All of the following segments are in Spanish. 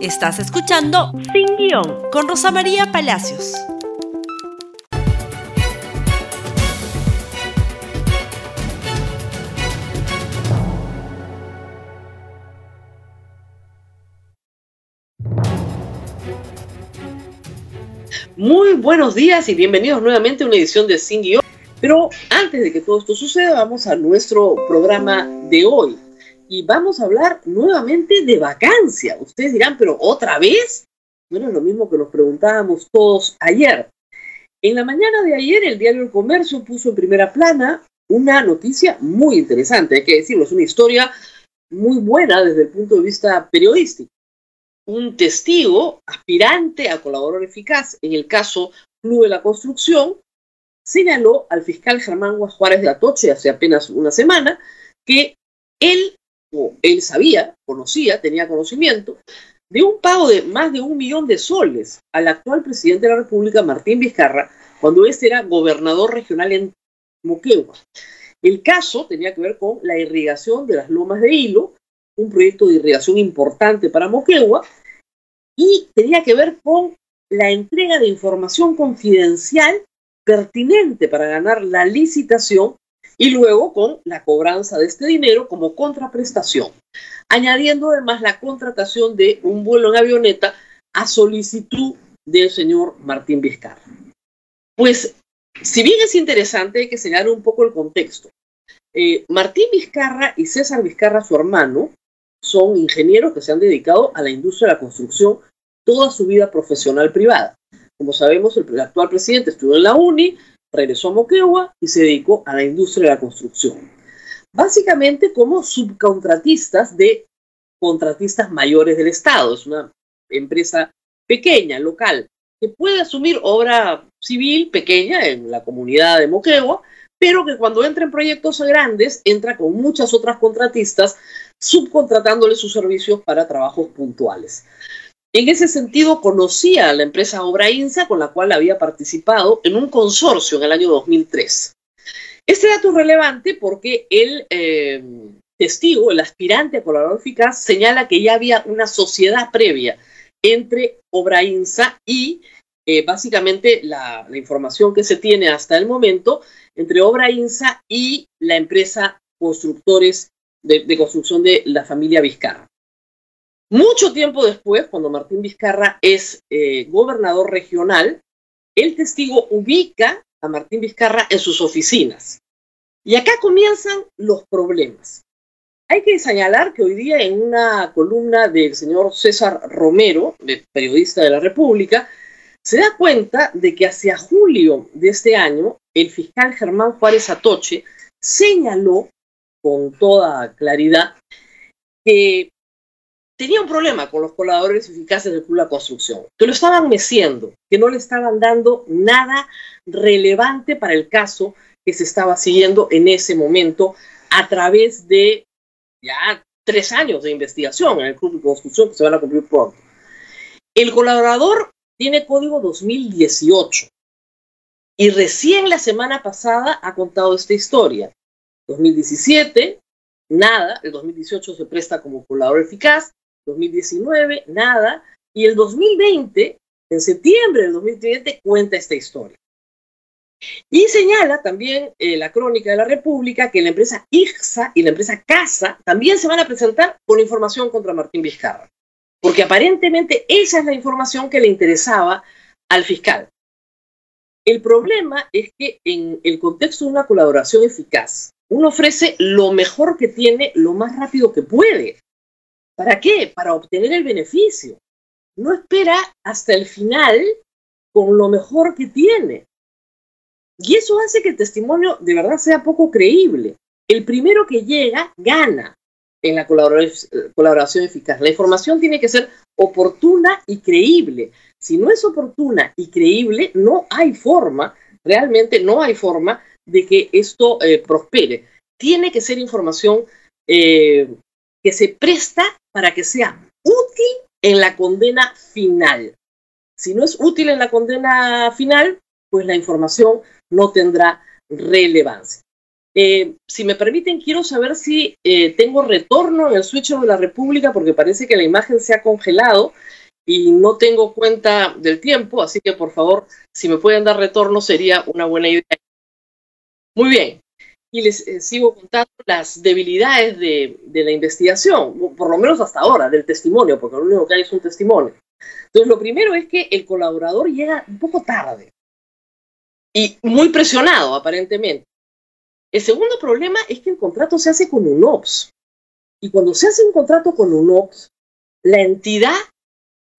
Estás escuchando Sin Guión con Rosa María Palacios. Muy buenos días y bienvenidos nuevamente a una edición de Sin Guión. Pero antes de que todo esto suceda, vamos a nuestro programa de hoy y vamos a hablar nuevamente de vacancia. Ustedes dirán, pero otra vez. Bueno, es lo mismo que nos preguntábamos todos ayer. En la mañana de ayer, el diario El Comercio puso en primera plana una noticia muy interesante, hay que decirlo, es una historia muy buena desde el punto de vista periodístico. Un testigo, aspirante a colaborador eficaz en el caso Club de la Construcción, señaló al fiscal Germán Juárez de Atoche hace apenas una semana que él él sabía, conocía, tenía conocimiento, de un pago de más de un millón de soles al actual presidente de la República, Martín Vizcarra, cuando este era gobernador regional en Moquegua. El caso tenía que ver con la irrigación de las lomas de hilo, un proyecto de irrigación importante para Moquegua, y tenía que ver con la entrega de información confidencial pertinente para ganar la licitación y luego con la cobranza de este dinero como contraprestación, añadiendo además la contratación de un vuelo en avioneta a solicitud del señor Martín Vizcarra. Pues, si bien es interesante, hay que señalar un poco el contexto. Eh, Martín Vizcarra y César Vizcarra, su hermano, son ingenieros que se han dedicado a la industria de la construcción toda su vida profesional privada. Como sabemos, el actual presidente estuvo en la UNI, regresó a Moquegua y se dedicó a la industria de la construcción. Básicamente como subcontratistas de contratistas mayores del Estado. Es una empresa pequeña, local, que puede asumir obra civil pequeña en la comunidad de Moquegua, pero que cuando entra en proyectos grandes entra con muchas otras contratistas subcontratándole sus servicios para trabajos puntuales. En ese sentido, conocía a la empresa Obrainsa, con la cual había participado en un consorcio en el año 2003. Este dato es relevante porque el eh, testigo, el aspirante a colaborador eficaz, señala que ya había una sociedad previa entre Obrainsa y eh, básicamente la, información que se tiene hasta el momento entre Obrainsa y la empresa constructores de construcción de la familia Vizcarra. Mucho tiempo después, cuando Martín Vizcarra es eh, gobernador regional, el testigo ubica a Martín Vizcarra en sus oficinas. Y acá comienzan los problemas. Hay que señalar que hoy día en una columna del señor César Romero, periodista de la República, se da cuenta de que hacia julio de este año, el fiscal Germán Juárez Atoche señaló con toda claridad que tenía un problema con los colaboradores eficaces del Club de la Construcción, que lo estaban meciendo, que no le estaban dando nada relevante para el caso que se estaba siguiendo en ese momento a través de ya tres años de investigación en el Club de Construcción que se van a cumplir pronto. El colaborador tiene código 2018 y recién la semana pasada ha contado esta historia. 2017, nada, el 2018 se presta como colaborador eficaz, 2019, nada, y el 2020, en septiembre del 2020, cuenta esta historia. Y señala también eh, la crónica de la República que la empresa IGSA y la empresa CASA también se van a presentar con información contra Martín Vizcarra, porque aparentemente esa es la información que le interesaba al fiscal. El problema es que en el contexto de una colaboración eficaz, uno ofrece lo mejor que tiene lo más rápido que puede. ¿Para qué? Para obtener el beneficio. No espera hasta el final con lo mejor que tiene. Y eso hace que el testimonio de verdad sea poco creíble. El primero que llega gana en la colaboración eficaz. La información tiene que ser oportuna y creíble. Si no es oportuna y creíble, no hay forma, realmente no hay forma de que esto eh, prospere. Tiene que ser información eh, que se presta para que sea útil en la condena final. Si no es útil en la condena final, pues la información no tendrá relevancia. Eh, si me permiten, quiero saber si eh, tengo retorno en el switcher de la República, porque parece que la imagen se ha congelado y no tengo cuenta del tiempo, así que por favor, si me pueden dar retorno sería una buena idea. Muy bien, y les eh, sigo contando las debilidades de, de, la investigación, por lo menos hasta ahora, del testimonio, porque lo único que hay es un testimonio. Entonces, lo primero es que el colaborador llega un poco tarde y muy presionado, aparentemente. El segundo problema es que el contrato se hace con un OPS. Y cuando se hace un contrato con un OPS, la entidad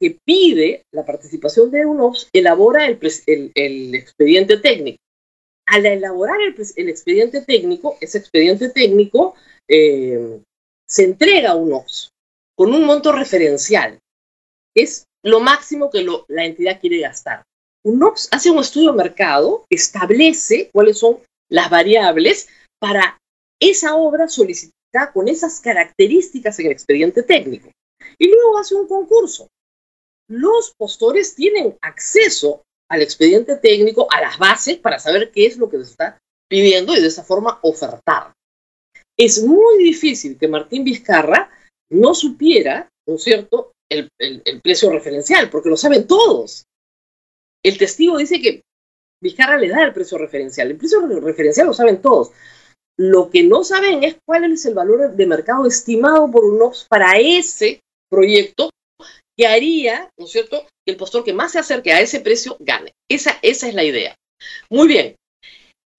que pide la participación de un OPS elabora el, el, el expediente técnico. Al elaborar el, expediente técnico, ese expediente técnico eh, se entrega a un OPS con un monto referencial. Es lo máximo que la entidad quiere gastar. Un OPS hace un estudio de mercado, establece cuáles son las variables para esa obra solicitada con esas características en el expediente técnico. Y luego hace un concurso. Los postores tienen acceso al expediente técnico, a las bases, para saber qué es lo que se está pidiendo y de esa forma ofertar. Es muy difícil que Martín Vizcarra no supiera, ¿no es cierto?, el, el, precio referencial, porque lo saben todos. El testigo dice que Vizcarra le da el precio referencial. El precio referencial lo saben todos. Lo que no saben es cuál es el valor de mercado estimado por UNOPS para ese proyecto que haría, ¿no es cierto?, que el postor que más se acerque a ese precio gane. Esa, es la idea. Muy bien.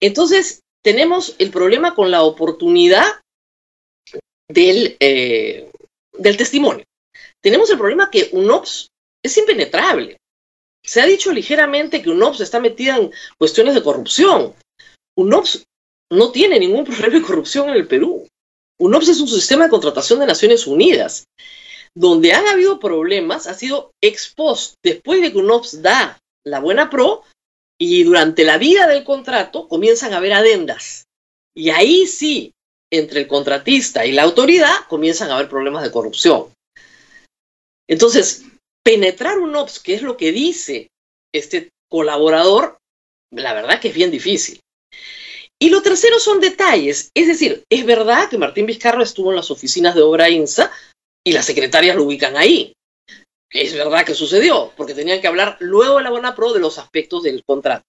Entonces, tenemos el problema con la oportunidad del, eh, del testimonio. Tenemos el problema que UNOPS es impenetrable. Se ha dicho ligeramente que UNOPS está metida en cuestiones de corrupción. UNOPS no tiene ningún problema de corrupción en el Perú. UNOPS es un sistema de contratación de Naciones Unidas. Donde han habido problemas ha sido ex post, después de que UNOPS da la buena pro y durante la vida del contrato comienzan a haber adendas. Y ahí sí, entre el contratista y la autoridad comienzan a haber problemas de corrupción. Entonces, penetrar un OPS, que es lo que dice este colaborador, la verdad que es bien difícil. Y lo tercero son detalles, es decir, es verdad que Martín Vizcarra estuvo en las oficinas de Obra INSA y las secretarias lo ubican ahí. Es verdad que sucedió, porque tenían que hablar luego de la buena pro de los aspectos del contrato.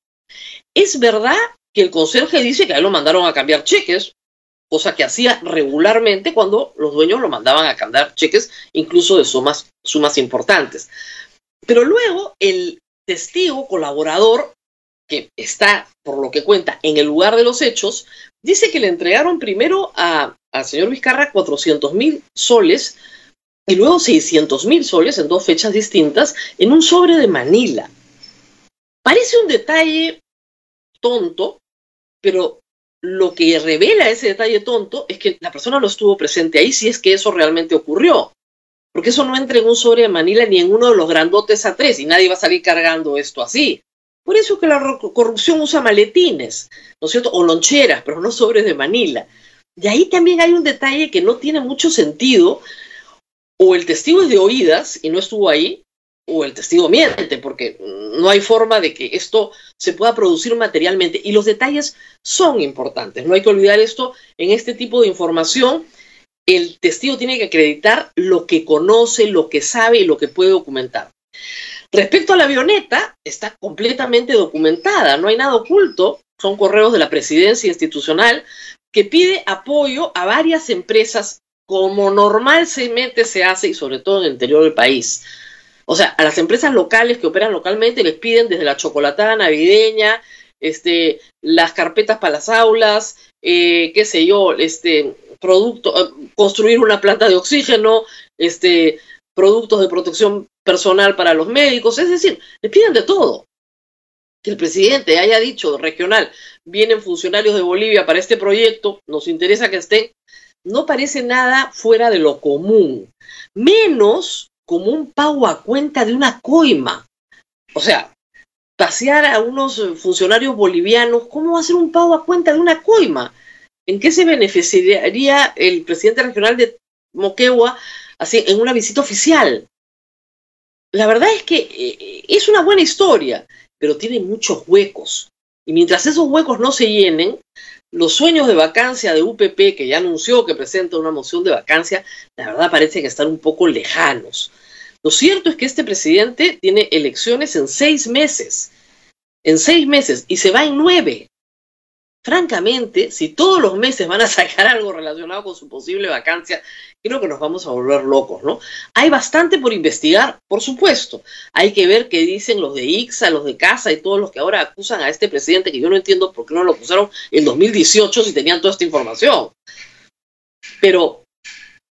Es verdad que el conserje dice que a él lo mandaron a cambiar cheques, cosa que hacía regularmente cuando los dueños lo mandaban a cambiar cheques, incluso de sumas, sumas importantes. Pero luego el testigo colaborador, que está, por lo que cuenta, en el lugar de los hechos, dice que le entregaron primero a, al señor Vizcarra 400 mil soles y luego 600 mil soles en dos fechas distintas en un sobre de Manila. Parece un detalle tonto, pero lo que revela ese detalle tonto es que la persona no estuvo presente ahí si es que eso realmente ocurrió. Porque eso no entra en un sobre de Manila ni en uno de los grandotes A3 y nadie va a salir cargando esto así. Por eso que la corrupción usa maletines, ¿no es cierto? O loncheras, pero no sobres de Manila. Y ahí también hay un detalle que no tiene mucho sentido. O el testigo es de oídas y no estuvo ahí, o el testigo miente, porque no hay forma de que esto se pueda producir materialmente. Y los detalles son importantes. No hay que olvidar esto en este tipo de información. El testigo tiene que acreditar lo que conoce, lo que sabe y lo que puede documentar. Respecto a la avioneta, está completamente documentada, no hay nada oculto, son correos de la presidencia institucional que pide apoyo a varias empresas como normalmente se hace y sobre todo en el interior del país. O sea, a las empresas locales que operan localmente les piden desde la chocolatada navideña, este, las carpetas para las aulas, eh, qué sé yo, este, producto, eh, construir una planta de oxígeno, este, productos de protección personal para los médicos, es decir, les piden de todo. Que el presidente haya dicho regional, vienen funcionarios de Bolivia para este proyecto, nos interesa que estén, no parece nada fuera de lo común, menos como un pago a cuenta de una coima. O sea, pasear a unos funcionarios bolivianos, ¿cómo va a ser un pago a cuenta de una coima? ¿En qué se beneficiaría el presidente regional de Moquegua así, en una visita oficial? La verdad es que eh, es una buena historia, pero tiene muchos huecos. Y mientras esos huecos no se llenen, los sueños de vacancia de UPP, que ya anunció que presenta una moción de vacancia, la verdad parece que están un poco lejanos. Lo cierto es que este presidente tiene elecciones en seis meses, en seis meses, y se va en nueve francamente, si todos los meses van a sacar algo relacionado con su posible vacancia, creo que nos vamos a volver locos, ¿no? Hay bastante por investigar, por supuesto. Hay que ver qué dicen los de IXA, los de CASA y todos los que ahora acusan a este presidente, que yo no entiendo por qué no lo acusaron en 2018 si tenían toda esta información. Pero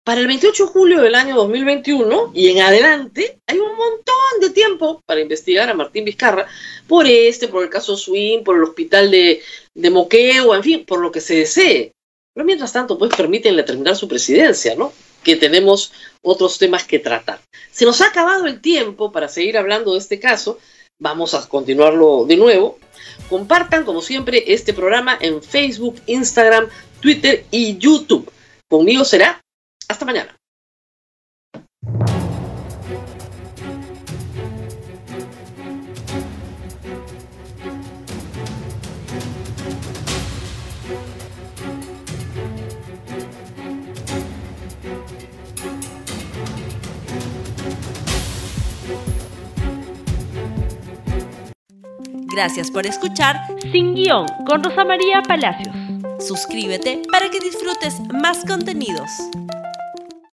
para el 28 de julio del año 2021 y en adelante hay un montón de tiempo para investigar a Martín Vizcarra por este, por el caso Swin, por el hospital de, de en fin, por lo que se desee. Pero mientras tanto, pues permítanle terminar su presidencia, ¿no? Que tenemos otros temas que tratar. Se nos ha acabado el tiempo para seguir hablando de este caso. Vamos a continuarlo de nuevo. Compartan, como siempre, este programa en Facebook, Instagram, Twitter y YouTube. Conmigo será hasta mañana. Gracias por escuchar Sin Guión con Rosa María Palacios. Suscríbete para que disfrutes más contenidos.